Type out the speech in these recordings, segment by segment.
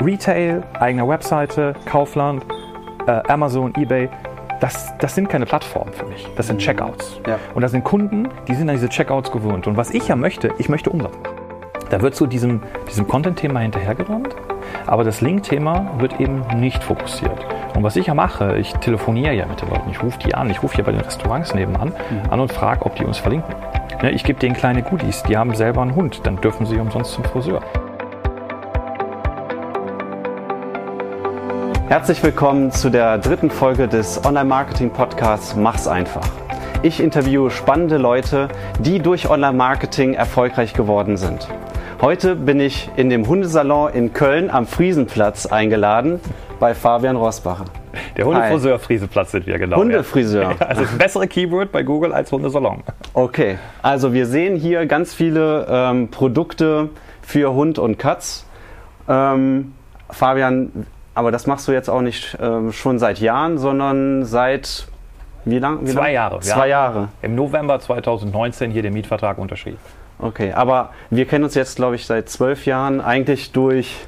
Retail, eigene Webseite, Kaufland, äh, Amazon, eBay, das, das sind keine Plattformen für mich. Das sind Checkouts. Ja. Und das sind Kunden, die sind an diese Checkouts gewöhnt. Und was ich ja möchte, ich möchte Umsatz. Da wird zu diesem, diesem Content-Thema hinterhergerannt, aber das Link-Thema wird eben nicht fokussiert. Und was ich ja mache, ich telefoniere ja mit den Leuten. Ich rufe die an. Ich rufe hier bei den Restaurants nebenan an und frage, ob die uns verlinken. Ne, ich gebe denen kleine Goodies. Die haben selber einen Hund. Dann dürfen sie umsonst zum Friseur. Herzlich willkommen zu der dritten Folge des Online-Marketing-Podcasts Mach's einfach. Ich interviewe spannende Leute, die durch Online-Marketing erfolgreich geworden sind. Heute bin ich in dem Hundesalon in Köln am Friesenplatz eingeladen bei Fabian Rosbacher. Der Hundefriseur Frieseplatz sind wir, genau. Hundefriseur. Ja, also das bessere Keyword bei Google als Hundesalon. Okay, also wir sehen hier ganz viele ähm, Produkte für Hund und Katz. Ähm, Fabian, aber das machst du jetzt auch nicht ähm, schon seit Jahren, sondern seit wie lang? Wie Zwei lang? Jahre. Zwei ja. Jahre. Im November 2019 hier den Mietvertrag unterschrieben. Okay, aber wir kennen uns jetzt, glaube ich, seit zwölf Jahren eigentlich durch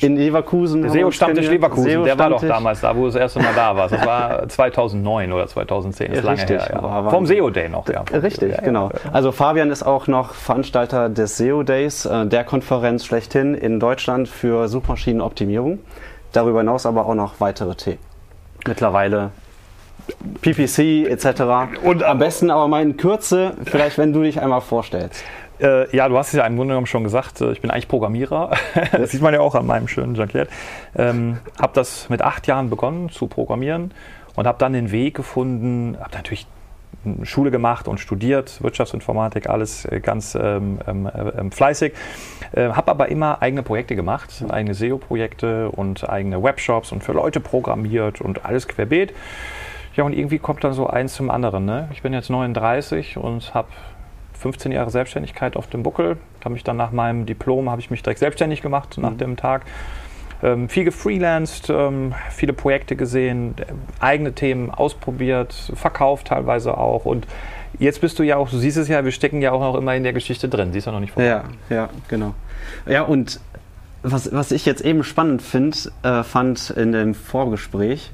in Leverkusen. SEO Stammtisch. Leverkusen, SEO der war doch damals da, wo du das erste Mal da warst. Das war 2009 oder 2010, ist lange richtig. her. Ja. Boah, Vom Wahnsinn. SEO Day noch, ja. Richtig, Ja, ja, genau. Also Fabian ist auch noch Veranstalter des SEO Days, äh, der Konferenz schlechthin in Deutschland für Suchmaschinenoptimierung. Darüber hinaus aber auch noch weitere Themen. Mittlerweile PPC etc. Und am besten aber mal in Kürze, vielleicht wenn du dich einmal vorstellst. Äh, ja, du hast es ja im Grunde genommen schon gesagt, äh, ich bin eigentlich Programmierer. das sieht man ja auch an meinem schönen Jackett. Ähm, habe das mit acht Jahren begonnen zu programmieren und habe dann den Weg gefunden, habe natürlich Schule gemacht und studiert, Wirtschaftsinformatik, alles äh, ganz ähm, ähm, ähm, fleißig. Äh, habe aber immer eigene Projekte gemacht, eigene SEO-Projekte und eigene Webshops und für Leute programmiert und alles querbeet. Ja, und irgendwie kommt dann so eins zum anderen. Ne? Ich bin jetzt 39 und habe 15 Jahre Selbstständigkeit auf dem Buckel. Habe mich dann nach meinem Diplom habe ich mich direkt selbstständig gemacht nach dem Tag. Ähm, viel gefreelanced, ähm, viele Projekte gesehen, eigene Themen ausprobiert, verkauft teilweise auch. Und jetzt bist du ja auch, du siehst es ja, wir stecken ja auch noch immer in der Geschichte drin. Sie ist ja noch nicht vorbei. Ja, ja, genau. Ja, und was, was ich jetzt eben spannend find, äh, fand in dem Vorgespräch,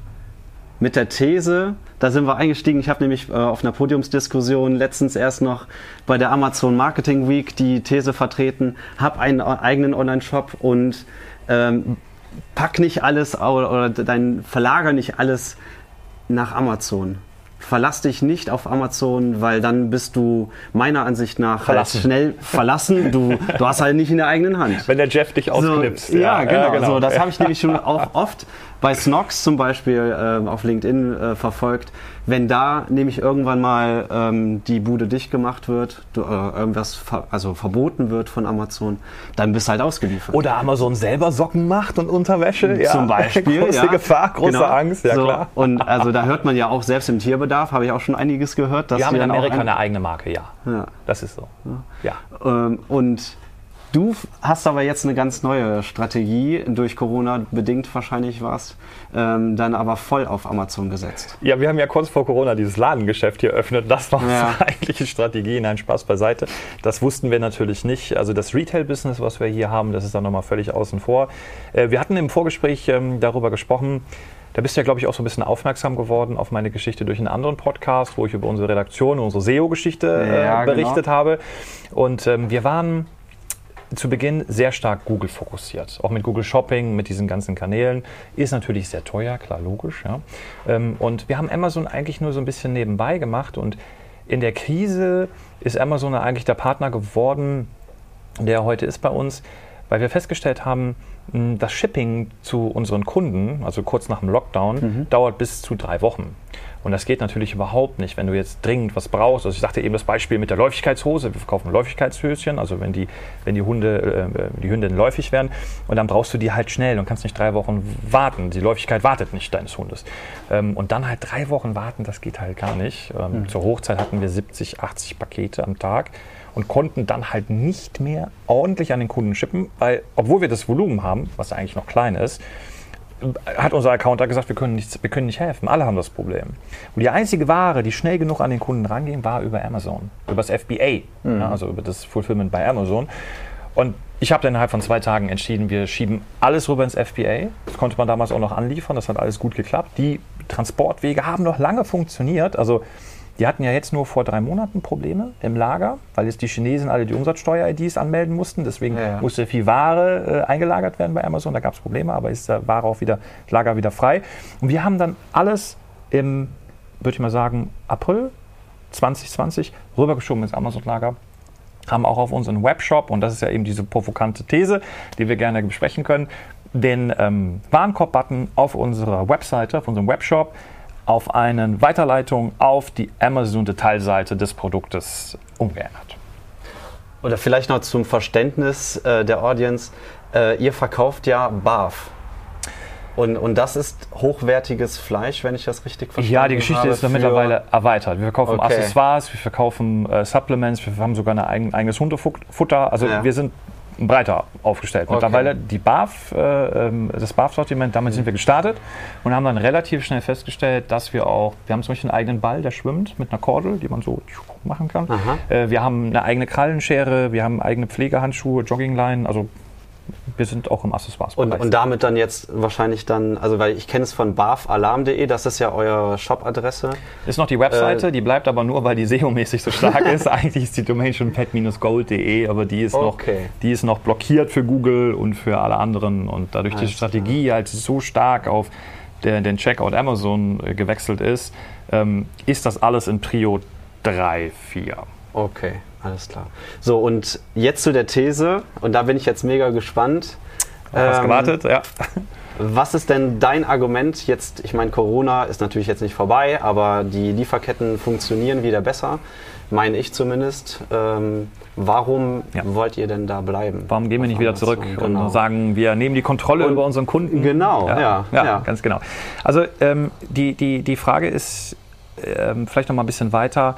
mit der These, da sind wir eingestiegen. Ich habe nämlich äh, auf einer Podiumsdiskussion letztens erst noch bei der Amazon Marketing Week die These vertreten, habe einen eigenen Online-Shop und ähm, pack nicht alles oder, oder dein verlager nicht alles nach Amazon. Verlass dich nicht auf Amazon, weil dann bist du meiner Ansicht nach halt Verlassen. schnell verlassen. Du, du hast halt nicht in der eigenen Hand. Wenn der Jeff dich So, ausknipst. ja, genau. So, das Ja. habe ich nämlich schon auch oft bei Snox zum Beispiel ähm, auf LinkedIn äh, verfolgt. Wenn da nämlich irgendwann mal ähm, die Bude dicht gemacht wird, du, äh, irgendwas ver also verboten wird von Amazon, dann bist du halt ausgeliefert. Oder Amazon selber Socken macht und Unterwäsche. Ja. Zum Beispiel. Große ja. Gefahr, große Genau. Angst, ja so, klar. Und also da hört man ja auch selbst im Tierbedarf, habe ich auch schon einiges gehört. Dass Wir haben in Amerika ein- eine eigene Marke, ja. Ja. Das ist so. Ja. Ähm, und du hast aber jetzt eine ganz neue Strategie, durch Corona bedingt wahrscheinlich warst, ähm, dann aber voll auf Amazon gesetzt. Ja, wir haben ja kurz vor Corona dieses Ladengeschäft hier eröffnet. Das war Ja. unsere eigentliche Strategie. Nein, Spaß beiseite. Das wussten wir natürlich nicht. Also das Retail-Business, was wir hier haben, das ist dann nochmal völlig außen vor. Äh, Wir hatten im Vorgespräch ähm, darüber gesprochen, da bist du ja, glaube ich, auch so ein bisschen aufmerksam geworden auf meine Geschichte durch einen anderen Podcast, wo ich über unsere Redaktion, unsere SEO-Geschichte äh, Ja, genau. berichtet habe. Und ähm, wir waren zu Beginn sehr stark Google fokussiert. Auch mit Google Shopping, mit diesen ganzen Kanälen. Ist natürlich sehr teuer, klar, logisch. Ja. Ähm, Und wir haben Amazon eigentlich nur so ein bisschen nebenbei gemacht. Und in der Krise ist Amazon eigentlich der Partner geworden, der heute ist bei uns, weil wir festgestellt haben, das Shipping zu unseren Kunden, also kurz nach dem Lockdown, dauert bis zu drei Wochen. Und das geht natürlich überhaupt nicht, wenn du jetzt dringend was brauchst. Also ich sagte eben das Beispiel mit der Läufigkeitshose. Wir verkaufen Läufigkeitshöschen, also wenn die, wenn die Hunde, äh, die Hündinnen läufig werden. Und dann brauchst du die halt schnell und kannst nicht drei Wochen warten. Die Läufigkeit wartet nicht deines Hundes. Ähm, und dann halt drei Wochen warten, das geht halt gar nicht. Ähm, Zur Hochzeit hatten wir 70, 80 Pakete am Tag und konnten dann halt nicht mehr ordentlich an den Kunden schippen, weil, obwohl wir das Volumen haben, was ja eigentlich noch klein ist, hat unser Accounter gesagt, wir können, nichts, wir können nicht helfen. Alle haben das Problem. Und die einzige Ware, die schnell genug an den Kunden ranging, war über Amazon, über das FBA, ja, also über das Fulfillment bei Amazon. Und ich habe dann innerhalb von zwei Tagen entschieden, wir schieben alles rüber ins FBA. Das konnte man damals auch noch anliefern, das hat alles gut geklappt. Die Transportwege haben noch lange funktioniert. Also die hatten ja jetzt nur vor drei Monaten Probleme im Lager, weil jetzt die Chinesen alle die Umsatzsteuer-IDs anmelden mussten. Deswegen ja, ja. musste viel Ware äh, eingelagert werden bei Amazon. Da gab es Probleme, aber ist der Ware auch wieder, das Lager wieder frei. Und wir haben dann alles im, würde ich mal sagen, April 2020 rübergeschoben ins Amazon-Lager haben auch auf unseren Webshop, und das ist ja eben diese provokante These, die wir gerne besprechen können, den ähm, Warenkorb-Button auf unserer Webseite, auf unserem Webshop, auf eine Weiterleitung auf die Amazon-Detailseite des Produktes umgeändert. Oder vielleicht noch zum Verständnis äh, der Audience. Äh, ihr verkauft ja BAF. Und, und das ist hochwertiges Fleisch, wenn ich das richtig verstehe. Ja, die Geschichte habe, ist dann mittlerweile erweitert. Wir verkaufen okay. Accessoires, wir verkaufen äh, Supplements, wir haben sogar ein eigen, eigenes Hundefutter. Also ja. wir sind breiter aufgestellt. Okay. Mittlerweile die BAF, äh, ähm, das BAF-Sortiment, damit sind wir gestartet und haben dann relativ schnell festgestellt, dass wir auch, wir haben zum Beispiel einen eigenen Ball, der schwimmt mit einer Kordel, die man so machen kann. Äh, wir haben eine eigene Krallenschere, wir haben eigene Pflegehandschuhe, Joggingline, also wir sind auch im Accessoires. Und, und damit dann jetzt wahrscheinlich dann, also weil ich kenne es von bafalarm.de, das ist ja eure Shop-Adresse. Ist noch die Webseite, äh, die bleibt aber nur, weil die SEO-mäßig so stark ist. Eigentlich ist die Domain schon pet-gold.de, aber die ist, okay. noch, die ist noch blockiert für Google und für alle anderen. Und dadurch Alles die Strategie klar. halt so stark auf der, den Checkout Amazon äh, gewechselt ist, ähm, ist das alles in Prio 3, 4. Okay. Alles klar. So, und jetzt zu der These, und da bin ich jetzt mega gespannt. Hast ähm, gewartet, ja. Was ist denn dein Argument jetzt? Ich meine, Corona ist natürlich jetzt nicht vorbei, aber die Lieferketten funktionieren wieder besser, meine ich zumindest. Ähm, warum ja. wollt ihr denn da bleiben? Warum gehen wir nicht wieder zurück genau. und sagen, wir nehmen die Kontrolle und über unseren Kunden? Genau, ja, ja, ja, ja. ganz genau. Also ähm, die, die, die Frage ist ähm, vielleicht noch mal ein bisschen weiter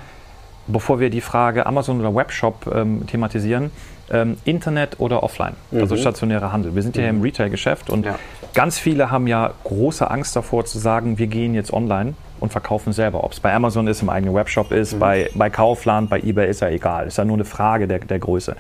bevor wir die Frage Amazon oder Webshop ähm, thematisieren, ähm, Internet oder offline, also mhm. also stationärer Handel. Wir sind ja mhm. im Retail-Geschäft und ja. ganz viele haben ja große Angst davor zu sagen, wir gehen jetzt online und verkaufen selber. Ob es bei Amazon ist, im eigenen Webshop ist, mhm. bei, bei Kaufland, bei eBay ist ja egal. Ist ja nur eine Frage der, der Größe.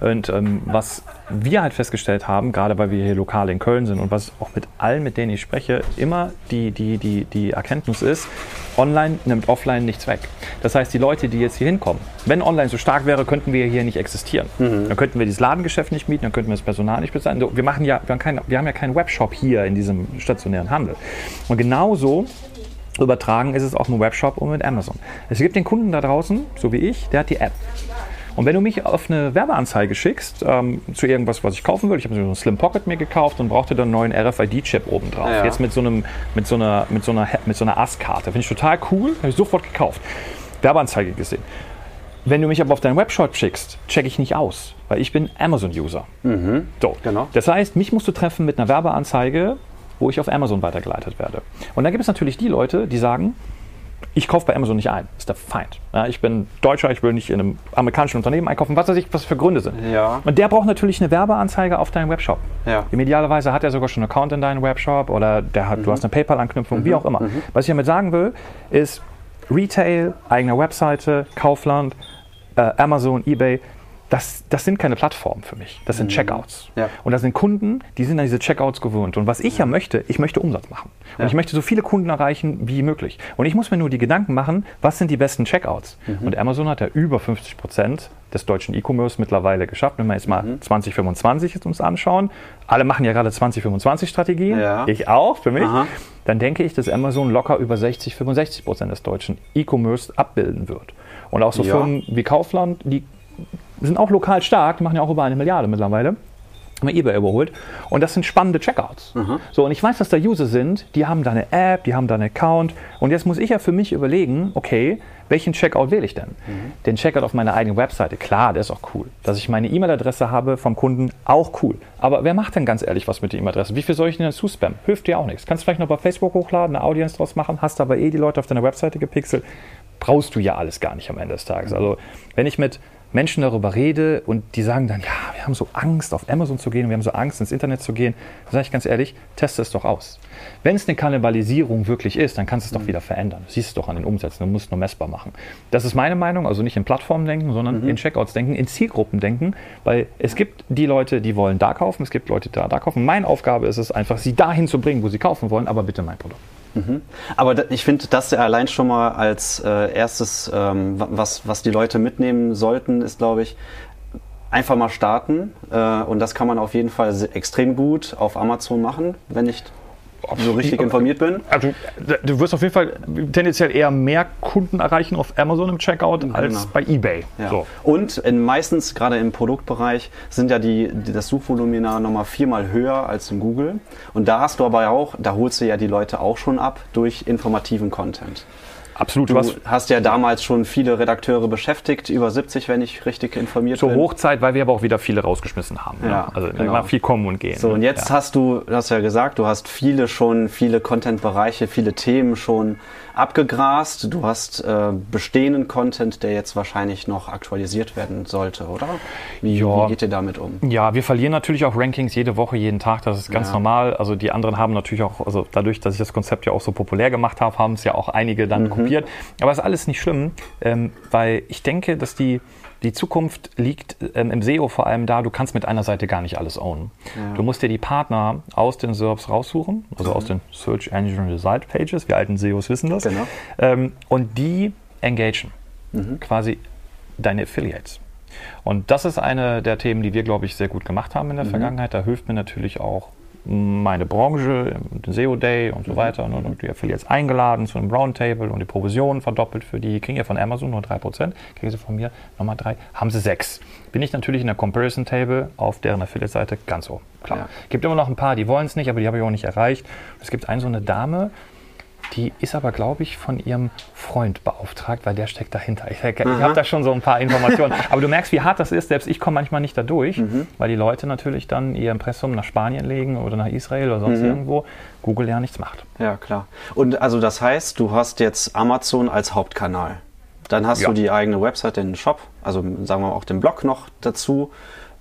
Mhm. Und ähm, was wir halt festgestellt haben, gerade weil wir hier lokal in Köln sind und was auch mit allen, mit denen ich spreche, immer die, die, die, die Erkenntnis ist, online nimmt offline nichts weg. Das heißt, die Leute, die jetzt hier hinkommen, wenn online so stark wäre, könnten wir hier nicht existieren. Mhm. Dann könnten wir dieses Ladengeschäft nicht mieten, dann könnten wir das Personal nicht bezahlen. Wir, machen ja, wir, haben kein, wir haben ja keinen Webshop hier in diesem stationären Handel. Und genauso übertragen ist es auf dem Webshop und mit Amazon. Es gibt den Kunden da draußen, so wie ich, der hat die App. Und wenn du mich auf eine Werbeanzeige schickst, ähm, zu irgendwas, was ich kaufen will, ich habe so einen Slim Pocket mir gekauft und brauchte dann einen neuen RFID-Chip oben drauf. Ja. Jetzt mit so, einem, mit so einer, mit so einer, mit so einer AS-Karte. Finde ich total cool, habe ich sofort gekauft. Werbeanzeige gesehen. Wenn du mich aber auf deinen Webshop schickst, checke ich nicht aus, weil ich bin Amazon-User. Mhm. So. Genau. Das heißt, mich musst du treffen mit einer Werbeanzeige, wo ich auf Amazon weitergeleitet werde. Und dann gibt es natürlich die Leute, die sagen, ich kaufe bei Amazon nicht ein. Ist der Feind. Ja, ich bin Deutscher, ich will nicht in einem amerikanischen Unternehmen einkaufen, was weiß ich, was für Gründe sind. Ja. Und der braucht natürlich eine Werbeanzeige auf deinem Webshop. Ja. Idealerweise hat er sogar schon einen Account in deinem Webshop oder der hat, mhm. du hast eine PayPal-Anknüpfung, mhm. wie auch immer. Mhm. Was ich damit sagen will, ist Retail, eigene Webseite, Kaufland, äh, Amazon, eBay, das, das sind keine Plattformen für mich. Das sind mhm. Checkouts. Ja. Und das sind Kunden, die sind an diese Checkouts gewöhnt. Und was ich ja, ja möchte, ich möchte Umsatz machen. Und ja. ich möchte so viele Kunden erreichen wie möglich. Und ich muss mir nur die Gedanken machen, was sind die besten Checkouts? Mhm. Und Amazon hat ja über 50 Prozent des deutschen E-Commerce mittlerweile geschafft. Wenn wir jetzt mal mhm. 2025 uns anschauen, alle machen ja gerade 2025 Strategien, ich auch für mich, Aha. dann denke ich, dass Amazon locker über 60, 65 Prozent des deutschen E-Commerce abbilden wird. Und auch so Firmen wie Kaufland, die sind auch lokal stark, die machen ja auch über eine Milliarde mittlerweile. Haben wir eBay überholt. Und das sind spannende Checkouts. Mhm. So, und ich weiß, dass da User sind, die haben da eine App, die haben da einen Account. Und jetzt muss ich ja für mich überlegen, okay, welchen Checkout wähle ich denn? Mhm. Den Checkout auf meiner eigenen Webseite, klar, der ist auch cool. Dass ich meine E-Mail-Adresse habe vom Kunden, auch cool. Aber wer macht denn ganz ehrlich was mit der E-Mail-Adresse? Wie viel soll ich denn dazu spammen? Hilft dir auch nichts. Kannst du vielleicht noch bei Facebook hochladen, eine Audience draus machen, hast aber eh die Leute auf deiner Webseite gepixelt. Brauchst du ja alles gar nicht am Ende des Tages. Mhm. Also, wenn ich mit Menschen darüber rede und die sagen dann, ja, wir haben so Angst, auf Amazon zu gehen, wir haben so Angst, ins Internet zu gehen, dann sage ich ganz ehrlich, teste es doch aus. Wenn es eine Kannibalisierung wirklich ist, dann kannst du es doch wieder verändern. Du siehst es doch an den Umsätzen, du musst es nur messbar machen. Das ist meine Meinung, also nicht in Plattformen denken, sondern in Checkouts denken, in Zielgruppen denken, weil es gibt die Leute, die wollen da kaufen, es gibt Leute, die da, da kaufen. Meine Aufgabe ist es einfach, sie dahin zu bringen, wo sie kaufen wollen, aber bitte mein Produkt. Aber da- ich finde, das allein schon mal als äh, erstes, ähm, wa- was, was die Leute mitnehmen sollten, ist, glaube ich, einfach mal starten. Äh, und das kann man auf jeden Fall extrem gut auf Amazon machen, wenn ich so richtig informiert bin. Also du wirst auf jeden Fall tendenziell eher mehr Kunden erreichen auf Amazon im Checkout als Genau. bei eBay. Ja. So. Und in, meistens, gerade im Produktbereich, sind ja die, die, das Suchvolumina nochmal viermal höher als in Google. Und da hast du aber auch, da holst du ja die Leute auch schon ab durch informativen Content. Absolut. Du was hast ja damals schon viele Redakteure beschäftigt, über 70, wenn ich richtig informiert zur bin. Hochzeit, weil wir aber auch wieder viele rausgeschmissen haben. ne? Ja, also genau. immer viel kommen und gehen. So, ne? und jetzt ja. hast du, du hast ja gesagt, du hast viele schon, viele Content-Bereiche, viele Themen schon abgegrast. Du hast äh, bestehenden Content, der jetzt wahrscheinlich noch aktualisiert werden sollte, oder? Wie, Ja. wie geht ihr damit um? Ja, wir verlieren natürlich auch Rankings jede Woche, jeden Tag. Das ist ganz Ja. normal. Also die anderen haben natürlich auch, also dadurch, dass ich das Konzept ja auch so populär gemacht habe, haben es ja auch einige dann Mhm. kopiert. Aber ist alles nicht schlimm, ähm, weil ich denke, dass die die Zukunft liegt ähm, im SEO vor allem da, du kannst mit einer Seite gar nicht alles ownen. Du musst dir die Partner aus den SERPs raussuchen, also aus den Search Engine Result Pages, wir alten SEOs wissen das, Genau. ähm, und die engagen, quasi deine Affiliates. Und das ist eine der Themen, die wir, glaube ich, sehr gut gemacht haben in der Vergangenheit. Da hilft mir natürlich auch meine Branche, den SEO Day und so weiter. Und, und die Affiliates eingeladen zu einem Roundtable und die Provisionen verdoppelt für die. Kriegen ja von Amazon nur 3%, kriegen sie von mir nochmal 3, haben sie 6. Bin ich natürlich in der Comparison Table auf deren Affiliate-Seite ganz so. Klar. Ja. Gibt immer noch ein paar, die wollen es nicht, aber die habe ich auch nicht erreicht. Es gibt eine so eine Dame, die ist aber, glaube ich, von ihrem Freund beauftragt, weil der steckt dahinter. Ich, ich habe da schon so ein paar Informationen. aber du merkst, wie hart das ist. Selbst ich komme manchmal nicht da durch, weil die Leute natürlich dann ihr Impressum nach Spanien legen oder nach Israel oder sonst irgendwo. Google ja nichts macht. Ja, klar. Und also das heißt, du hast jetzt Amazon als Hauptkanal. Dann hast Ja. du die eigene Website, den Shop, also sagen wir auch den Blog noch dazu.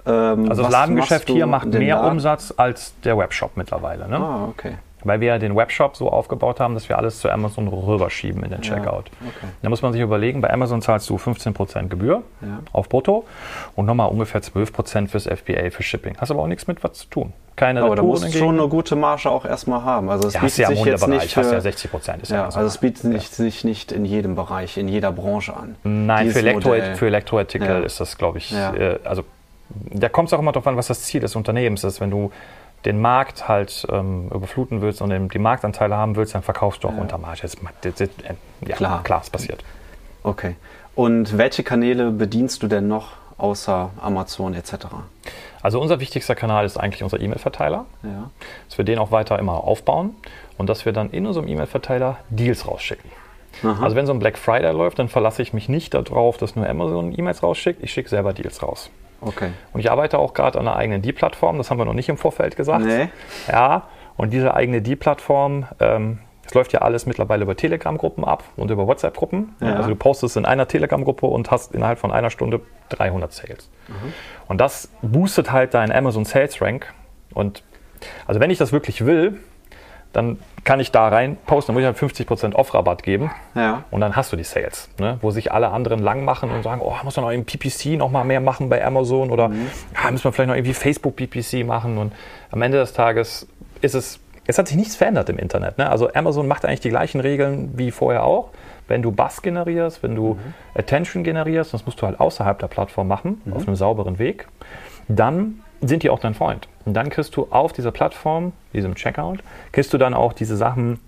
Ähm, Also das Ladengeschäft hier macht mehr Laden? Umsatz als der Webshop mittlerweile. Ne? Ah, okay. Weil wir ja den Webshop so aufgebaut haben, dass wir alles zu Amazon rüberschieben in den Checkout. okay. Da muss man sich überlegen, bei Amazon zahlst du 15% Gebühr Ja. auf Brutto und nochmal ungefähr 12% fürs FBA, für Shipping. Hast aber auch nichts mit was zu tun. Keine Aber da Retouren musst du schon eine gute Marge auch erstmal haben. Also es ja, bietet ja im sich jetzt nicht für, hast ja 60%. Ist ja, ja, also es bietet sich, sich nicht in jedem Bereich, in jeder Branche an. Nein, für, Elektro Modell. für Elektroartikel Ja. ist das, glaube ich, Ja. äh, also da kommt es auch immer darauf an, was das Ziel des Unternehmens ist. Wenn du den Markt halt ähm, überfluten willst und den, die Marktanteile haben willst, dann verkaufst du auch unter Marge. Das, das, das, äh, ja, Klar. klar, es passiert. Okay. Und welche Kanäle bedienst du denn noch außer Amazon etc.? Also unser wichtigster Kanal ist eigentlich unser E-Mail-Verteiler. Ja. dass wir den auch weiter immer aufbauen und dass wir dann in unserem E-Mail-Verteiler Deals rausschicken. Aha. Also wenn so ein Black Friday läuft, dann verlasse ich mich nicht darauf, dass nur Amazon E-Mails rausschickt. Ich schicke selber Deals raus. Okay. Und ich arbeite auch gerade an einer eigenen D-Plattform. Das haben wir noch nicht im Vorfeld gesagt. Nee. Ja, und diese eigene D-Plattform, ähm, es läuft ja alles mittlerweile über Telegram-Gruppen ab und über WhatsApp-Gruppen. Ja. Also du postest in einer Telegram-Gruppe und hast innerhalb von einer Stunde 300 Sales. Und das boostet halt deinen Amazon Sales Rank. Und also wenn ich das wirklich will, dann kann ich da rein posten, dann muss ich halt 50% Off-Rabatt geben. Ja. Und dann hast du die Sales, ne? wo sich alle anderen lang machen und sagen, oh, muss man noch im PPC noch mal mehr machen bei Amazon oder ja, müssen wir vielleicht noch irgendwie Facebook PPC machen. Und am Ende des Tages ist es, es hat sich nichts verändert im Internet. Ne? Also Amazon macht eigentlich die gleichen Regeln wie vorher auch. Wenn du Buzz generierst, wenn du Attention generierst, das musst du halt außerhalb der Plattform machen, auf einem sauberen Weg, dann sind die auch dein Freund. Und dann kriegst du auf dieser Plattform, diesem Checkout, kriegst du dann auch diese Sachen,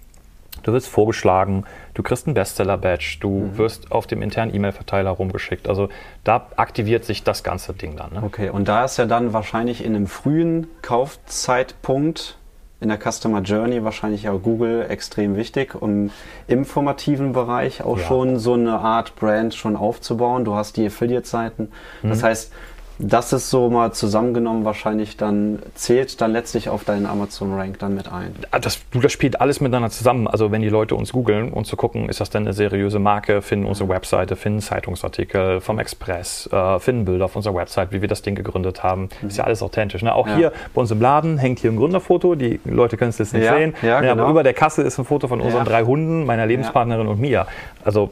Du wirst vorgeschlagen, du kriegst einen Bestseller-Badge, du wirst auf dem internen E-Mail-Verteiler rumgeschickt. Also da aktiviert sich das ganze Ding dann. Ne? Okay, und da ist ja dann wahrscheinlich in einem frühen Kaufzeitpunkt in der Customer Journey wahrscheinlich auch Google extrem wichtig, um im formativen Bereich auch Ja. schon so eine Art Brand schon aufzubauen. Du hast die Affiliate-Seiten. Mhm. Das heißt, das ist so mal zusammengenommen wahrscheinlich dann, zählt dann letztlich auf deinen Amazon-Rank dann mit ein. Ah, das, du, das spielt alles miteinander zusammen. Also wenn die Leute uns googeln und zu gucken, ist das denn eine seriöse Marke, finden unsere Webseite, finden Zeitungsartikel vom Express, äh, finden Bilder auf unserer Website, wie wir das Ding gegründet haben. Mhm. Ist ja alles authentisch. Ne? Auch ja. hier bei uns im Laden hängt hier ein Gründerfoto. Die Leute können es jetzt nicht ja, sehen. Ja, ja, genau. Aber über der Kasse ist ein Foto von unseren drei Hunden, meiner Lebenspartnerin und mir. Also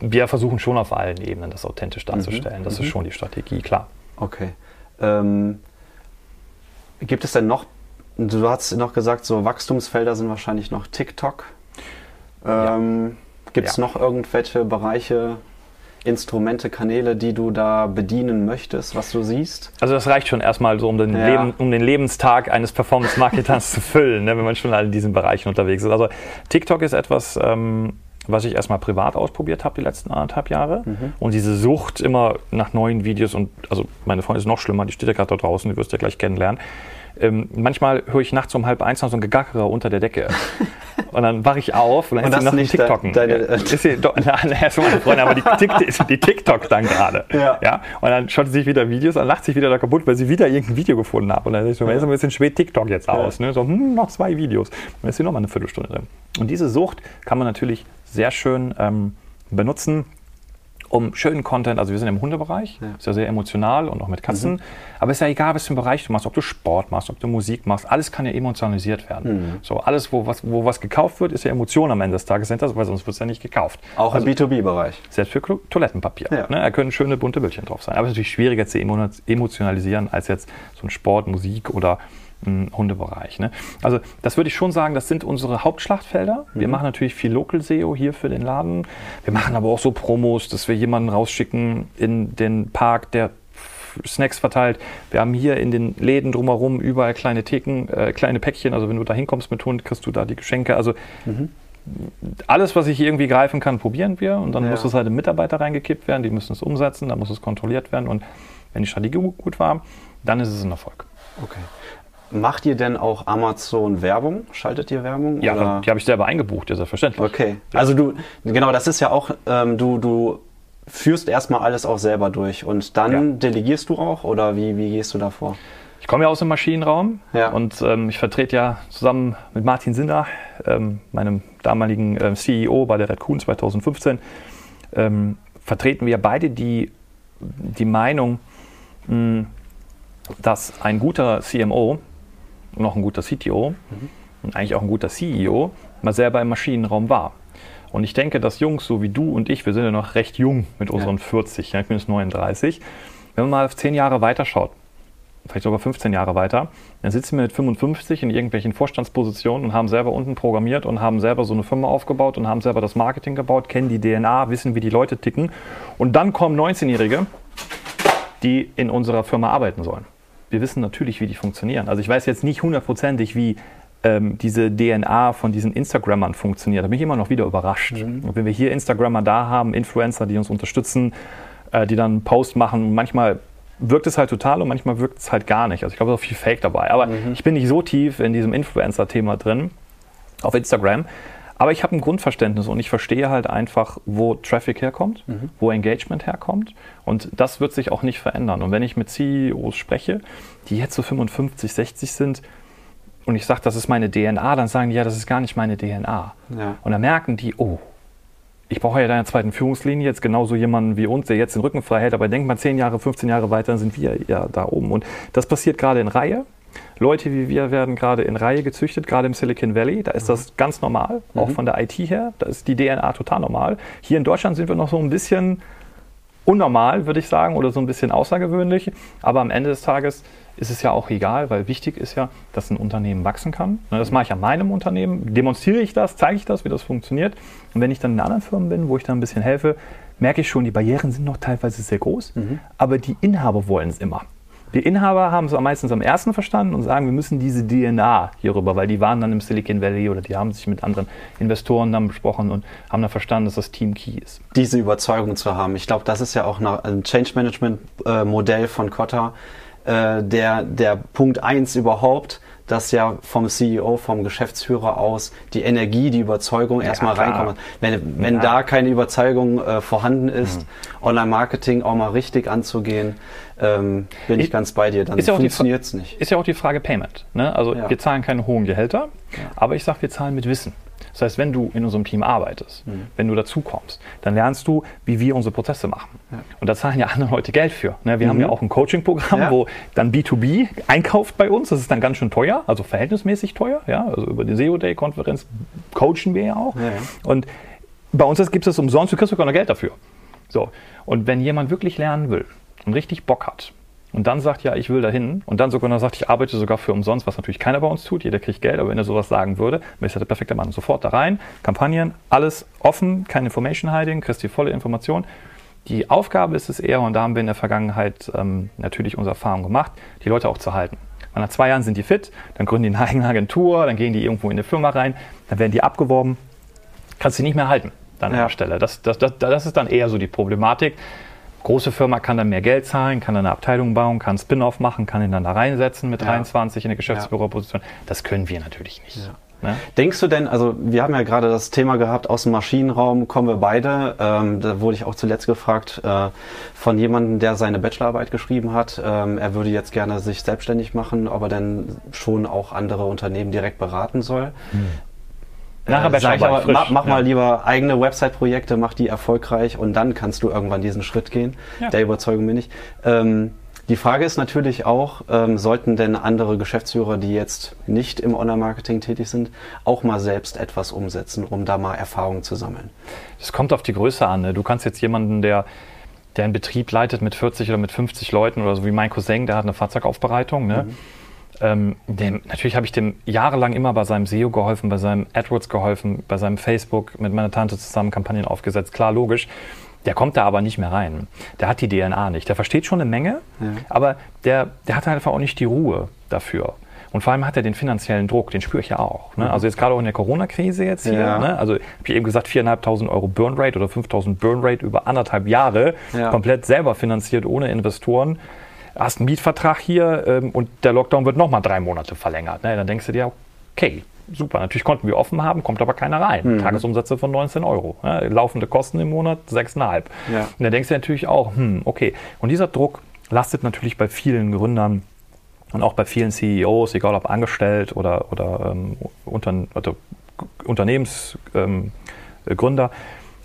wir versuchen schon auf allen Ebenen das authentisch darzustellen. Mhm. Das ist schon die Strategie, klar. Okay. Ähm, gibt es denn noch, du hast noch gesagt, so Wachstumsfelder sind wahrscheinlich noch TikTok. Ähm, ja. Gibt es ja. noch irgendwelche Bereiche, Instrumente, Kanäle, die du da bedienen möchtest, was du siehst? Also das reicht schon erstmal so, um den, ja. Leben, um den Lebenstag eines Performance-Marketers zu füllen, ne, wenn man schon in diesen Bereichen unterwegs ist. Also TikTok ist etwas, ähm, was ich erstmal privat ausprobiert habe die letzten anderthalb Jahre. Mhm. Und diese Sucht immer nach neuen Videos und also meine Freundin ist noch schlimmer, die steht ja gerade da draußen, die wirst du ja gleich kennenlernen. Ähm, manchmal höre ich nachts um halb eins noch so ein Gegackerer unter der Decke. Und dann wache ich auf und dann und ist sie noch nicht TikToken. Deine, ja, ist sie, do, na, na, ist meine Freundin, aber die, die, die TikTok dann gerade. Ja. ja. Und dann schaut sie sich wieder Videos an, lacht sich wieder da kaputt, weil sie wieder irgendein Video gefunden hat. Und dann ist so, ja. ist ein bisschen spät TikTok jetzt aus. Ja. Ne? So, hm, noch zwei Videos. Und dann ist sie nochmal eine Viertelstunde drin. Und diese Sucht kann man natürlich sehr schön ähm, benutzen, um schönen Content, also wir sind im Hundebereich, ja. ist ja sehr emotional und auch mit Katzen, mhm. aber ist ja egal, was für einen Bereich du machst, ob du Sport machst, ob du Musik machst, alles kann ja emotionalisiert werden. Mhm. So, alles, wo was, wo was gekauft wird, ist ja Emotion am Ende des Tages, weil sonst wird es ja nicht gekauft. Auch also, im B2B-Bereich. Selbst für Toilettenpapier. Ja. Ne, da können schöne bunte Bildchen drauf sein. Aber es ist natürlich schwieriger zu emotionalisieren als jetzt so ein Sport, Musik oder Hundebereich. Ne? Also das würde ich schon sagen, das sind unsere Hauptschlachtfelder. Wir mhm. machen natürlich viel Local SEO hier für den Laden. Wir machen aber auch so Promos, dass wir jemanden rausschicken in den Park, der Snacks verteilt. Wir haben hier in den Läden drumherum überall kleine Theken, äh, kleine Päckchen. Also wenn du da hinkommst mit Hund, kriegst du da die Geschenke. Also mhm. alles, was ich irgendwie greifen kann, probieren wir. Und dann ja. muss es halt in Mitarbeiter reingekippt werden. Die müssen es umsetzen, dann muss es kontrolliert werden. Und wenn die Strategie gut war, dann ist es ein Erfolg. Okay. Macht ihr denn auch Amazon Werbung? Schaltet ihr Werbung? Ja, oder? die habe ich selber eingebucht, ja selbstverständlich. Okay. Also du, genau, das ist ja auch, ähm, du, du führst erstmal alles auch selber durch und dann ja. delegierst du auch oder wie, wie gehst du da vor? Ich komme ja aus dem Maschinenraum ja. und ähm, ich vertrete ja zusammen mit Martin Sinner, ähm, meinem damaligen äh, CEO bei der Red Kuhn 2015, ähm, vertreten wir beide die, die Meinung, mh, dass ein guter CMO noch ein guter CTO mhm. und eigentlich auch ein guter CEO mal selber im Maschinenraum war. Und ich denke, dass Jungs so wie du und ich, wir sind ja noch recht jung mit unseren ja. 40, ja, ich bin jetzt 39, wenn man mal auf 10 Jahre weiter schaut, vielleicht sogar 15 Jahre weiter, dann sitzen wir mit 55 in irgendwelchen Vorstandspositionen und haben selber unten programmiert und haben selber so eine Firma aufgebaut und haben selber das Marketing gebaut, kennen die DNA, wissen, wie die Leute ticken. Und dann kommen 19-Jährige, die in unserer Firma arbeiten sollen wir wissen natürlich, wie die funktionieren. Also ich weiß jetzt nicht hundertprozentig, wie ähm, diese DNA von diesen Instagrammern funktioniert. Da bin ich immer noch wieder überrascht. Mhm. Und wenn wir hier Instagrammer da haben, Influencer, die uns unterstützen, äh, die dann einen Post machen, manchmal wirkt es halt total und manchmal wirkt es halt gar nicht. Also ich glaube, da ist auch viel Fake dabei. Aber mhm. ich bin nicht so tief in diesem Influencer-Thema drin auf Instagram. Aber ich habe ein Grundverständnis und ich verstehe halt einfach, wo Traffic herkommt, mhm. wo Engagement herkommt. Und das wird sich auch nicht verändern. Und wenn ich mit CEOs spreche, die jetzt so 55, 60 sind, und ich sage, das ist meine DNA, dann sagen die, ja, das ist gar nicht meine DNA. Ja. Und dann merken die, oh, ich brauche ja deine zweiten Führungslinie, jetzt genauso jemanden wie uns, der jetzt den Rücken frei hält, aber denkt mal 10 Jahre, 15 Jahre weiter, dann sind wir ja da oben. Und das passiert gerade in Reihe. Leute wie wir werden gerade in Reihe gezüchtet, gerade im Silicon Valley. Da ist mhm. das ganz normal, auch mhm. von der IT her. Da ist die DNA total normal. Hier in Deutschland sind wir noch so ein bisschen unnormal, würde ich sagen, oder so ein bisschen außergewöhnlich. Aber am Ende des Tages ist es ja auch egal, weil wichtig ist ja, dass ein Unternehmen wachsen kann. Das mache ich an meinem Unternehmen, demonstriere ich das, zeige ich das, wie das funktioniert. Und wenn ich dann in anderen Firmen bin, wo ich dann ein bisschen helfe, merke ich schon, die Barrieren sind noch teilweise sehr groß, mhm. aber die Inhaber wollen es immer. Die Inhaber haben es meistens am ersten verstanden und sagen, wir müssen diese DNA hier rüber, weil die waren dann im Silicon Valley oder die haben sich mit anderen Investoren dann besprochen und haben dann verstanden, dass das Team Key ist. Diese Überzeugung zu haben. Ich glaube, das ist ja auch ein Change Management äh, Modell von Kotta. Äh, der, der Punkt 1 überhaupt, dass ja vom CEO, vom Geschäftsführer aus die Energie, die Überzeugung erstmal klar. reinkommt. Wenn, wenn Ja. da keine Überzeugung äh, vorhanden ist, Online-Marketing auch mal richtig anzugehen, ähm, bin ich Ist- ganz bei dir. Dann ja funktioniert es nicht. Ist ja auch die Frage Payment. Ne? Also wir zahlen keine hohen Gehälter, aber ich sage, wir zahlen mit Wissen. Das heißt, wenn du in unserem Team arbeitest, Mhm. wenn du dazukommst, dann lernst du, wie wir unsere Prozesse machen. Und da zahlen ja andere Leute Geld für. Ne? Wir haben ja auch ein Coaching-Programm, Mhm. Ja. wo dann B2B einkauft bei uns. Das ist dann ganz schön teuer, also verhältnismäßig teuer. Ja? Also über die SEO-Day-Konferenz coachen wir ja auch. Ja, ja. Und bei uns gibt es das umsonst, du kriegst sogar noch Geld dafür. So. Und wenn jemand wirklich lernen will und richtig Bock hat und dann sagt, ja, ich will dahin und dann sogar noch sagt, ich arbeite sogar für umsonst, was natürlich keiner bei uns tut, jeder kriegt Geld, aber wenn er sowas sagen würde, dann ist er der perfekte Mann. Sofort da rein, Kampagnen, alles offen, kein Information Hiding, kriegst die volle Information. Die Aufgabe ist es eher, und da haben wir in der Vergangenheit ähm, natürlich unsere Erfahrung gemacht, die Leute auch zu halten. Weil Nach zwei Jahren sind die fit, dann gründen die eine eigene Agentur, dann gehen die irgendwo in eine Firma rein, dann werden die abgeworben, kannst du nicht mehr halten dann an Ja. der Stelle. Das, das, das, das ist dann eher so die Problematik. Große Firma kann dann mehr Geld zahlen, kann dann eine Abteilung bauen, kann Spin-off machen, kann ihn dann da reinsetzen mit Ja. 23 in eine Geschäftsführerposition. Das können wir natürlich nicht. Ne? Denkst du denn, also wir haben ja gerade das Thema gehabt, aus dem Maschinenraum kommen wir beide. Ähm, da wurde ich auch zuletzt gefragt äh, von jemandem, der seine Bachelorarbeit geschrieben hat. Ähm, er würde jetzt gerne sich selbstständig machen, ob er denn schon auch andere Unternehmen direkt beraten soll. Nachher Äh, ich aber, frisch, mach, mach ja. mal lieber eigene Website-Projekte, mach die erfolgreich und dann kannst du irgendwann diesen Schritt gehen. Ja. Der Überzeugung bin ich. Ähm, die Frage ist natürlich auch, ähm, sollten denn andere Geschäftsführer, die jetzt nicht im Online-Marketing tätig sind, auch mal selbst etwas umsetzen, um da mal Erfahrung zu sammeln? Das kommt auf die Größe an. Ne? Du kannst jetzt jemanden, der, der einen Betrieb leitet mit 40 oder mit 50 Leuten oder so wie mein Cousin, der hat eine Fahrzeugaufbereitung. Ne? Ähm, dem, natürlich habe ich dem jahrelang immer bei seinem SEO geholfen, bei seinem AdWords geholfen, bei seinem Facebook mit meiner Tante zusammen Kampagnen aufgesetzt. Klar, logisch. Der kommt da aber nicht mehr rein. Der hat die DNA nicht. Der versteht schon eine Menge, aber der, der hat einfach auch nicht die Ruhe dafür. Und vor allem hat er den finanziellen Druck, den spüre ich ja auch. Ne? Also jetzt gerade auch in der Corona-Krise jetzt hier. Ja. Ne? Also habe ich eben gesagt, 4.500 Euro Burnrate oder 5.000 Burnrate über anderthalb Jahre, Ja. komplett selber finanziert, ohne Investoren. Hast einen Mietvertrag hier ähm, und der Lockdown wird nochmal drei Monate verlängert. Ne? Dann denkst du dir, okay, super, natürlich konnten wir offen haben, kommt aber keiner rein. Tagesumsätze von 19 Euro. Ne? Laufende Kosten im Monat 6,5. Ja. Und da denkst du natürlich auch, hm, okay. Und dieser Druck lastet natürlich bei vielen Gründern und auch bei vielen CEOs, egal ob angestellt oder, oder, ähm, unter, oder Unternehmensgründer, ähm,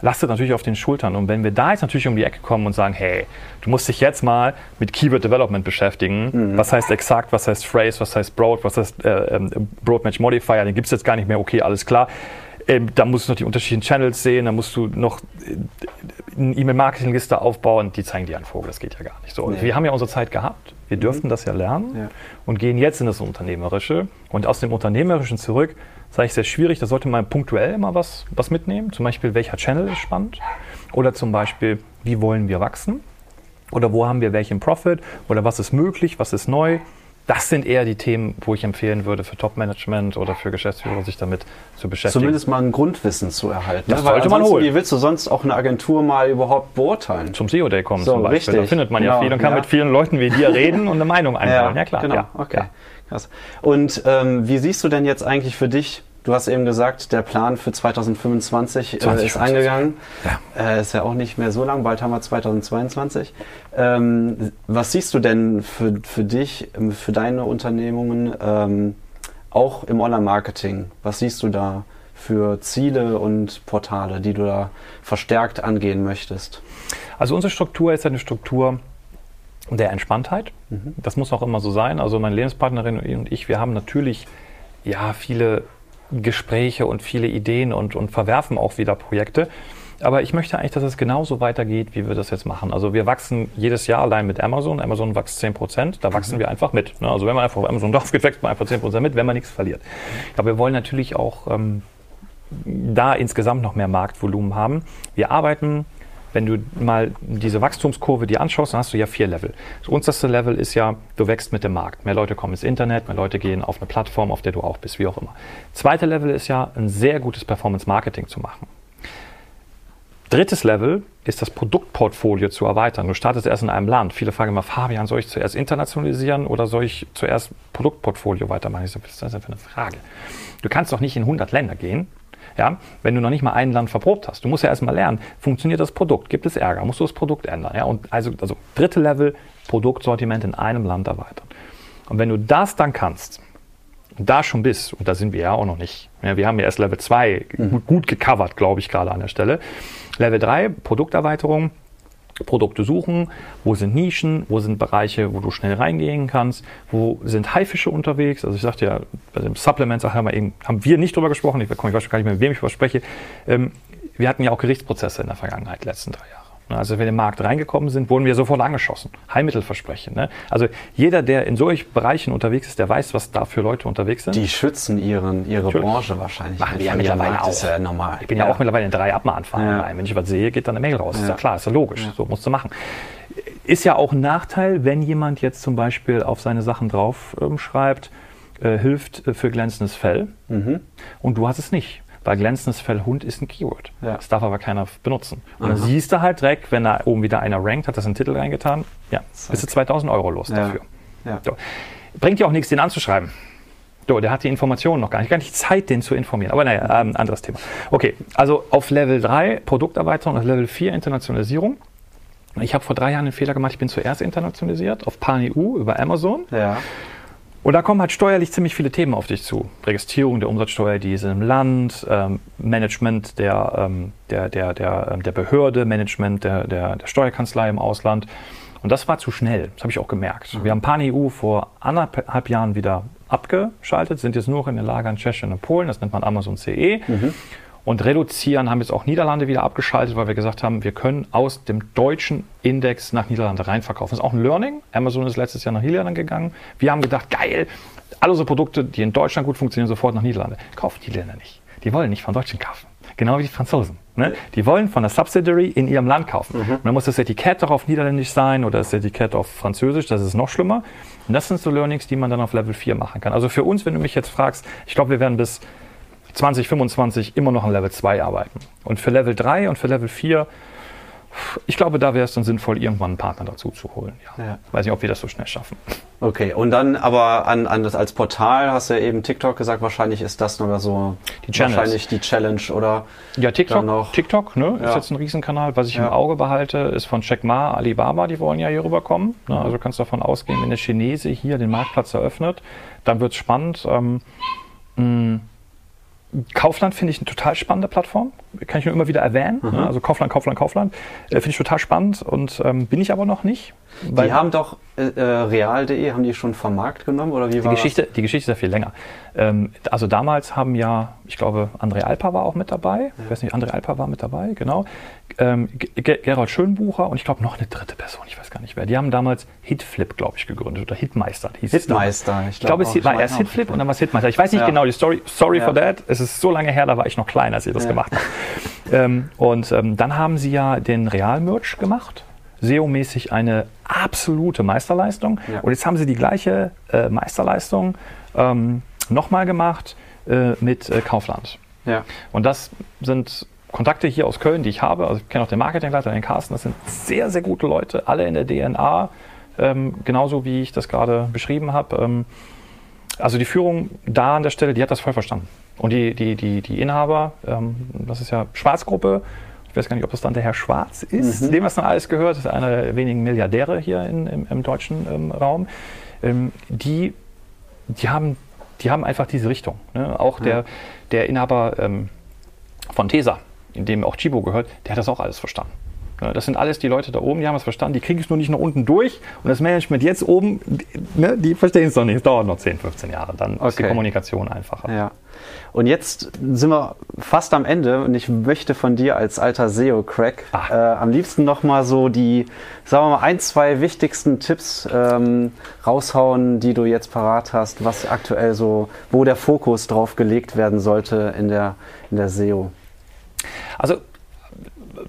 lastet natürlich auf den Schultern. Und wenn wir da jetzt natürlich um die Ecke kommen und sagen, hey, du musst dich jetzt mal mit Keyword Development beschäftigen. Was heißt exakt, was heißt Phrase, was heißt Broad, was heißt äh, ähm, Broad Match Modifier, den gibt es jetzt gar nicht mehr, okay, alles klar. Ähm, da musst du noch die unterschiedlichen Channels sehen, da musst du noch äh, eine E-Mail-Marketing-Liste aufbauen, die zeigen dir einen Vogel, das geht ja gar nicht so. Nee. Wir haben ja unsere Zeit gehabt, wir dürften das ja lernen Ja. und gehen jetzt in das Unternehmerische. Und aus dem Unternehmerischen zurück, sage ich, sehr schwierig, da sollte man punktuell immer was, was mitnehmen. Zum Beispiel, welcher Channel ist spannend? Oder zum Beispiel, wie wollen wir wachsen? Oder wo haben wir welchen Profit? Oder was ist möglich? Was ist neu? Das sind eher die Themen, wo ich empfehlen würde für Top-Management oder für Geschäftsführer, sich damit zu beschäftigen. Zumindest mal ein Grundwissen zu erhalten. Das ne? Sollte man holen. Wie willst du sonst auch eine Agentur mal überhaupt beurteilen? zum SEO-Day kommen So, zum Beispiel. richtig. Da findet man ja Genau, viel und kann ja. mit vielen Leuten wie dir reden und eine Meinung einholen. Ja, klar. Genau, ja, okay. Krass. Und ähm, wie siehst du denn jetzt eigentlich für dich? Du hast eben gesagt, der Plan für 2025 äh, ist 2025. angegangen. Ja. Äh, ist ja auch nicht mehr so lang, bald haben wir 2022. Ähm, was siehst du denn für, für dich, ähm, für deine Unternehmungen, ähm, auch im Online-Marketing? Was siehst du da für Ziele und Portale, die du da verstärkt angehen möchtest? Also unsere Struktur ist eine Struktur der Entspanntheit. Das muss auch immer so sein. Also meine Lebenspartnerin und ich, wir haben natürlich ja viele Gespräche und viele Ideen und, und verwerfen auch wieder Projekte. Aber ich möchte eigentlich, dass es genauso weitergeht, wie wir das jetzt machen. Also wir wachsen jedes Jahr allein mit Amazon. Amazon wächst 10 Prozent. Da wachsen wir einfach mit. ne? Also wenn man einfach auf Amazon drauf geht, wächst man einfach 10 Prozent mit, wenn man nichts verliert. Aber wir wollen natürlich auch ähm, da insgesamt noch mehr Marktvolumen haben. Wir arbeiten, wenn du mal diese Wachstumskurve dir anschaust, dann hast du ja vier Level. Das unterste Level ist ja, du wächst mit dem Markt. Mehr Leute kommen ins Internet, mehr Leute gehen auf eine Plattform, auf der du auch bist, wie auch immer. Zweite Level ist ja, ein sehr gutes Performance-Marketing zu machen. Drittes Level ist das Produktportfolio zu erweitern. Du startest erst in einem Land. Viele fragen immer, Fabian, soll ich zuerst internationalisieren oder soll ich zuerst Produktportfolio weitermachen? Ich so, ist das denn für eine Frage? Du kannst doch nicht in 100 Länder gehen, ja, wenn du noch nicht mal ein Land verprobt hast. Du musst ja erstmal lernen, funktioniert das Produkt? Gibt es Ärger? Musst du das Produkt ändern? Ja, und also, also dritte Level, Produktsortiment in einem Land erweitern. Und wenn du das dann kannst, da schon bist, und da sind wir ja auch noch nicht, ja, wir haben ja erst Level 2 mhm. gut, gut gecovert, glaube ich, gerade an der Stelle. Level 3, Produkterweiterung, Produkte suchen, wo sind Nischen, wo sind Bereiche, wo du schnell reingehen kannst, wo sind Haifische unterwegs. Also ich sagte ja, bei dem Supplement haben wir, eben, haben wir nicht drüber gesprochen, ich, ich weiß gar nicht mehr, mit wem ich verspreche. Ähm, wir hatten ja auch Gerichtsprozesse in der Vergangenheit, letzten drei Jahre. Ne, also wenn wir in den Markt reingekommen sind, wurden wir sofort angeschossen. Heilmittelversprechen. Ne? Also jeder, der in solchen Bereichen unterwegs ist, der weiß, was da für Leute unterwegs sind. Die schützen ihren, ihre Natürlich. Branche wahrscheinlich. Machen wir ja mittlerweile auch. Ist ja normal. Ich bin ja, ja auch mittlerweile in drei Abmahnfahren ja. rein. Wenn ich was sehe, geht dann eine Mail raus. Ja. Ist ja klar, ist ja logisch. Ja. So musst du machen. Ist ja auch ein Nachteil, wenn jemand jetzt zum Beispiel auf seine Sachen drauf ähm, schreibt, äh, hilft äh, für glänzendes Fell mhm. und du hast es nicht weil glänzendes Fell Hund ist ein Keyword. Ja. Das darf aber keiner benutzen. Und Aha. dann siehst du halt direkt, wenn da oben wieder einer rankt, hat das einen Titel reingetan, ja, Zack. bist du 2000 Euro los ja. dafür. Ja. So. Bringt dir auch nichts, den anzuschreiben. So, der hat die Informationen noch gar nicht, gar nicht Zeit, den zu informieren. Aber naja, ähm, anderes Thema. Okay, also auf Level 3 Produkterweiterung, auf Level 4 Internationalisierung. Ich habe vor drei Jahren einen Fehler gemacht, ich bin zuerst internationalisiert auf Pan-EU über Amazon. Ja. Und da kommen halt steuerlich ziemlich viele Themen auf dich zu. Registrierung der Umsatzsteuer, die ist im Land, ähm, Management der, ähm, der, der, der, ähm, der Behörde, Management der, der, der Steuerkanzlei im Ausland. Und das war zu schnell, das habe ich auch gemerkt. Mhm. Wir haben Pan-EU vor anderthalb Jahren wieder abgeschaltet, sind jetzt nur in den Lagern Tschechien und Polen, das nennt man Amazon CE. Mhm und reduzieren, haben jetzt auch Niederlande wieder abgeschaltet, weil wir gesagt haben, wir können aus dem deutschen Index nach Niederlande reinverkaufen. Das ist auch ein Learning. Amazon ist letztes Jahr nach Niederlande gegangen. Wir haben gedacht, geil, alle unsere Produkte, die in Deutschland gut funktionieren, sofort nach Niederlande. Kaufen die Länder nicht. Die wollen nicht von Deutschen kaufen. Genau wie die Franzosen. Ne? Die wollen von der Subsidiary in ihrem Land kaufen. Mhm. Und dann muss das Etikett doch auf Niederländisch sein oder das Etikett auf Französisch, das ist noch schlimmer. Und das sind so Learnings, die man dann auf Level 4 machen kann. Also für uns, wenn du mich jetzt fragst, ich glaube, wir werden bis 2025 immer noch an Level 2 arbeiten. Und für Level 3 und für Level 4, ich glaube, da wäre es dann sinnvoll, irgendwann einen Partner dazu zu holen. Ja. Ja. Weiß nicht, ob wir das so schnell schaffen. Okay, und dann aber an, an das als Portal hast du ja eben TikTok gesagt, wahrscheinlich ist das nur so die wahrscheinlich die Challenge oder ja TikTok noch, TikTok ne, ja. ist jetzt ein Riesenkanal. Was ich im Auge behalte, ist von Jack Ma, Alibaba, die wollen ja hier rüberkommen. Ne? Also kannst davon ausgehen, wenn der Chinese hier den Marktplatz eröffnet, dann wird es spannend. Ähm, mh, Kaufland finde ich eine total spannende Plattform. Kann ich nur immer wieder erwähnen. Mhm. Also Kaufland, Kaufland, Kaufland. Äh, finde ich total spannend und ähm, bin ich aber noch nicht. Die haben doch äh, äh, real.de, haben die schon vom Markt genommen oder wie die Geschichte, das? Die Geschichte ist ja viel länger. Ähm, also damals haben ja, ich glaube, André Alper war auch mit dabei. Ja. Ich weiß nicht, André Alper war mit dabei, genau. Ähm, Gerald Schönbucher und ich glaube noch eine dritte Person, ich weiß gar nicht wer. Die haben damals Hitflip, glaube ich, gegründet oder Hitmeister hieß Hitmeister, ich glaube. Ich glaube, es war erst Hitflip und dann war es Hitmeister. Ich weiß nicht ja. genau die Story. Sorry ja. for that. Es ist so lange her, da war ich noch klein, als ihr das gemacht habt. ähm, und ähm, dann haben sie ja den Real-Merch gemacht. SEO-mäßig eine absolute Meisterleistung. Ja. Und jetzt haben sie die gleiche äh, Meisterleistung ähm, nochmal gemacht äh, mit äh, Kaufland. Ja. Und das sind Kontakte hier aus Köln, die ich habe. Also ich kenne auch den Marketingleiter, den Carsten. Das sind sehr, sehr gute Leute, alle in der DNA, ähm, genauso wie ich das gerade beschrieben habe. Ähm, also die Führung da an der Stelle, die hat das voll verstanden. Und die, die, die, die Inhaber, ähm, das ist ja Schwarzgruppe, ich weiß gar nicht, ob das dann der Herr Schwarz ist, mhm. dem das dann alles gehört, das ist einer der wenigen Milliardäre hier in, im, im, deutschen ähm, Raum, ähm, die, die, haben, die haben einfach diese Richtung. Ne? Auch der, der Inhaber ähm, von TESA, in dem auch Chibo gehört, der hat das auch alles verstanden. Das sind alles die Leute da oben, die haben es verstanden, die kriegen es nur nicht nach unten durch. Und das Management jetzt oben, ne, die verstehen es noch nicht. Es dauert noch 10, 15 Jahre. Dann okay. ist die Kommunikation einfacher. Ja. Und jetzt sind wir fast am Ende und ich möchte von dir als alter SEO-Crack äh, am liebsten nochmal so die, sagen wir mal, ein, zwei wichtigsten Tipps ähm, raushauen, die du jetzt parat hast, was aktuell so, wo der Fokus drauf gelegt werden sollte in der, in der SEO. Also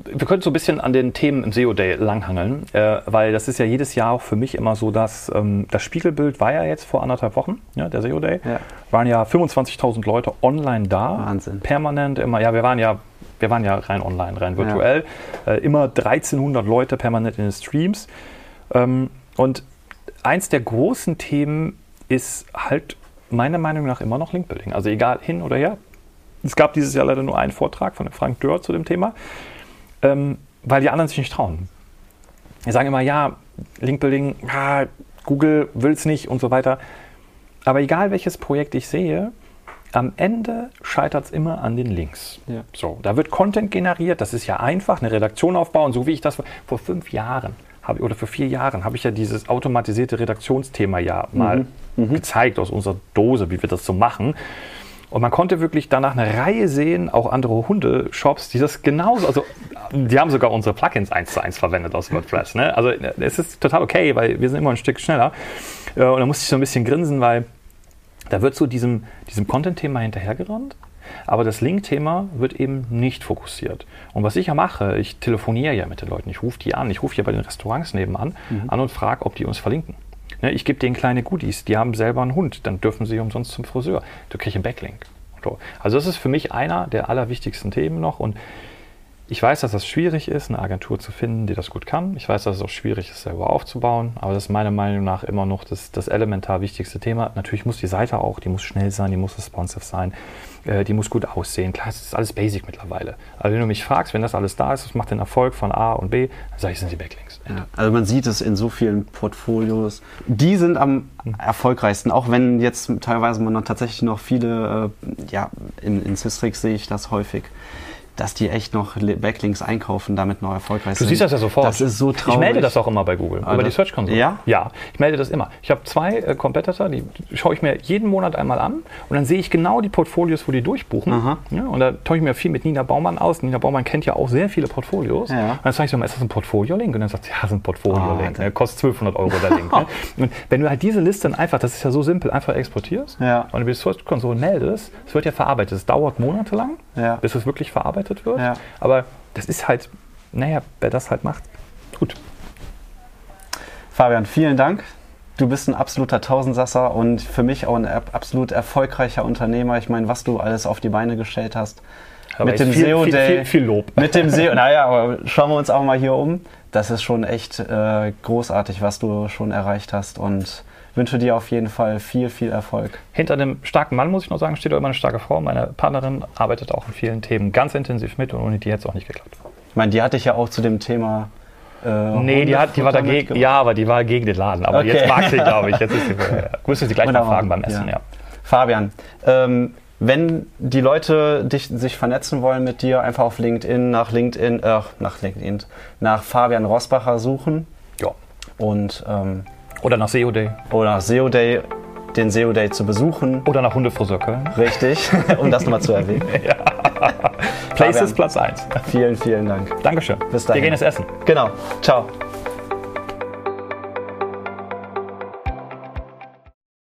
wir können so ein bisschen an den Themen im SEO Day langhangeln, äh, weil das ist ja jedes Jahr auch für mich immer so, dass ähm, das Spiegelbild war ja jetzt vor anderthalb Wochen, ja, der SEO Day, ja. waren ja 25.000 Leute online da, Wahnsinn. permanent immer. Ja, wir waren ja Wir waren ja rein online, rein virtuell. Ja. Äh, immer 1300 Leute permanent in den Streams. Ähm, und eins der großen Themen ist halt meiner Meinung nach immer noch Linkbuilding. Also egal hin oder her. Es gab dieses Jahr leider nur einen Vortrag von Frank Dörr zu dem Thema, ähm, weil die anderen sich nicht trauen. Die sagen immer, ja, Linkbuilding, ja, Google will es nicht und so weiter. Aber egal welches Projekt ich sehe, am Ende scheitert es immer an den Links. Ja. So, da wird Content generiert, das ist ja einfach, eine Redaktion aufbauen, so wie ich das vor fünf Jahren habe, oder vor vier Jahren habe ich ja dieses automatisierte Redaktionsthema ja mal mhm. Mhm. gezeigt aus unserer Dose, wie wir das so machen. Und man konnte wirklich danach eine Reihe sehen, auch andere Hundeshops, die das genauso, also die haben sogar unsere Plugins eins zu eins verwendet aus WordPress. Ne? Also es ist total okay, weil wir sind immer ein Stück schneller. Äh, und da musste ich so ein bisschen grinsen, weil da wird so diesem, diesem Content-Thema hinterhergerannt. Aber das Link-Thema wird eben nicht fokussiert. Und was ich ja mache, ich telefoniere ja mit den Leuten, ich rufe die an, ich rufe hier bei den Restaurants nebenan mhm. an und frage, ob die uns verlinken. Ne, ich gebe denen kleine Goodies, die haben selber einen Hund, dann dürfen sie umsonst zum Friseur. Du kriegst einen Backlink. Also das ist für mich einer der allerwichtigsten Themen noch und ich weiß, dass das schwierig ist, eine Agentur zu finden, die das gut kann. Ich weiß, dass es auch schwierig ist, selber aufzubauen. Aber das ist meiner Meinung nach immer noch das, das elementar wichtigste Thema. Natürlich muss die Seite auch, die muss schnell sein, die muss responsive sein, äh, die muss gut aussehen. Klar, das ist alles basic mittlerweile. Aber wenn du mich fragst, wenn das alles da ist, was macht den Erfolg von A und B, dann sage ich, sind die Backlinks. Ja, also man sieht es in so vielen Portfolios. Die sind am erfolgreichsten, auch wenn jetzt teilweise man noch tatsächlich noch viele, äh, ja, in, in Systrix sehe ich das häufig dass die echt noch Backlinks einkaufen, damit noch erfolgreich sind. Du siehst das ja sofort. Das ist so traurig. Ich melde das auch immer bei Google, also, über die Search Console. Ja? Ja, ich melde das immer. Ich habe zwei äh, Competitor, die schaue ich mir jeden Monat einmal an und dann sehe ich genau die Portfolios, wo die durchbuchen. Ja, und da tausche ich mir viel mit Nina Baumann aus. Nina Baumann kennt ja auch sehr viele Portfolios. Ja. Und dann sage ich so, ist das ein Portfolio-Link? Und dann sagt sie, ja, das ist ein Portfolio-Link. Oh, kostet 1200 Euro der Link. ne? Und wenn du halt diese Liste dann einfach, das ist ja so simpel, einfach exportierst ja. und über die Search Console meldest, es wird ja verarbeitet. Es dauert monatelang, ja. bis es wirklich verarbeitet wird. Ja. Aber das ist halt, naja, wer das halt macht, gut. Fabian, vielen Dank. Du bist ein absoluter Tausendsasser und für mich auch ein absolut erfolgreicher Unternehmer. Ich meine, was du alles auf die Beine gestellt hast. Aber mit dem viel, SEO Day. Viel, viel, viel, Lob. Mit dem SEO, naja, aber schauen wir uns auch mal hier um. Das ist schon echt äh, großartig, was du schon erreicht hast und wünsche dir auf jeden Fall viel, viel Erfolg. Hinter dem starken Mann, muss ich noch sagen, steht auch immer eine starke Frau. Meine Partnerin arbeitet auch in vielen Themen ganz intensiv mit und ohne die hätte es auch nicht geklappt. Ich meine, die hatte ich ja auch zu dem Thema. Äh, nee, die, hat, die war dagegen. Ja, aber die war gegen den Laden. Aber okay. jetzt mag sie, glaube ich. Jetzt ist sie. Äh, du sie gleich Wunderbar. mal fragen beim Essen, ja. ja. Fabian, ähm, wenn die Leute dich, sich vernetzen wollen mit dir, einfach auf LinkedIn nach LinkedIn, äh, nach LinkedIn, nach Fabian Rosbacher suchen. Ja. Und ähm, oder nach SEO Day. Oder nach SEO Day, den SEO Day zu besuchen. Oder nach Hundefriseur Köln. Richtig, um das nochmal zu erwähnen. ja. Place ist Platz 1. Vielen, vielen Dank. Dankeschön. Bis dahin. Wir gehen jetzt essen. Genau. Ciao.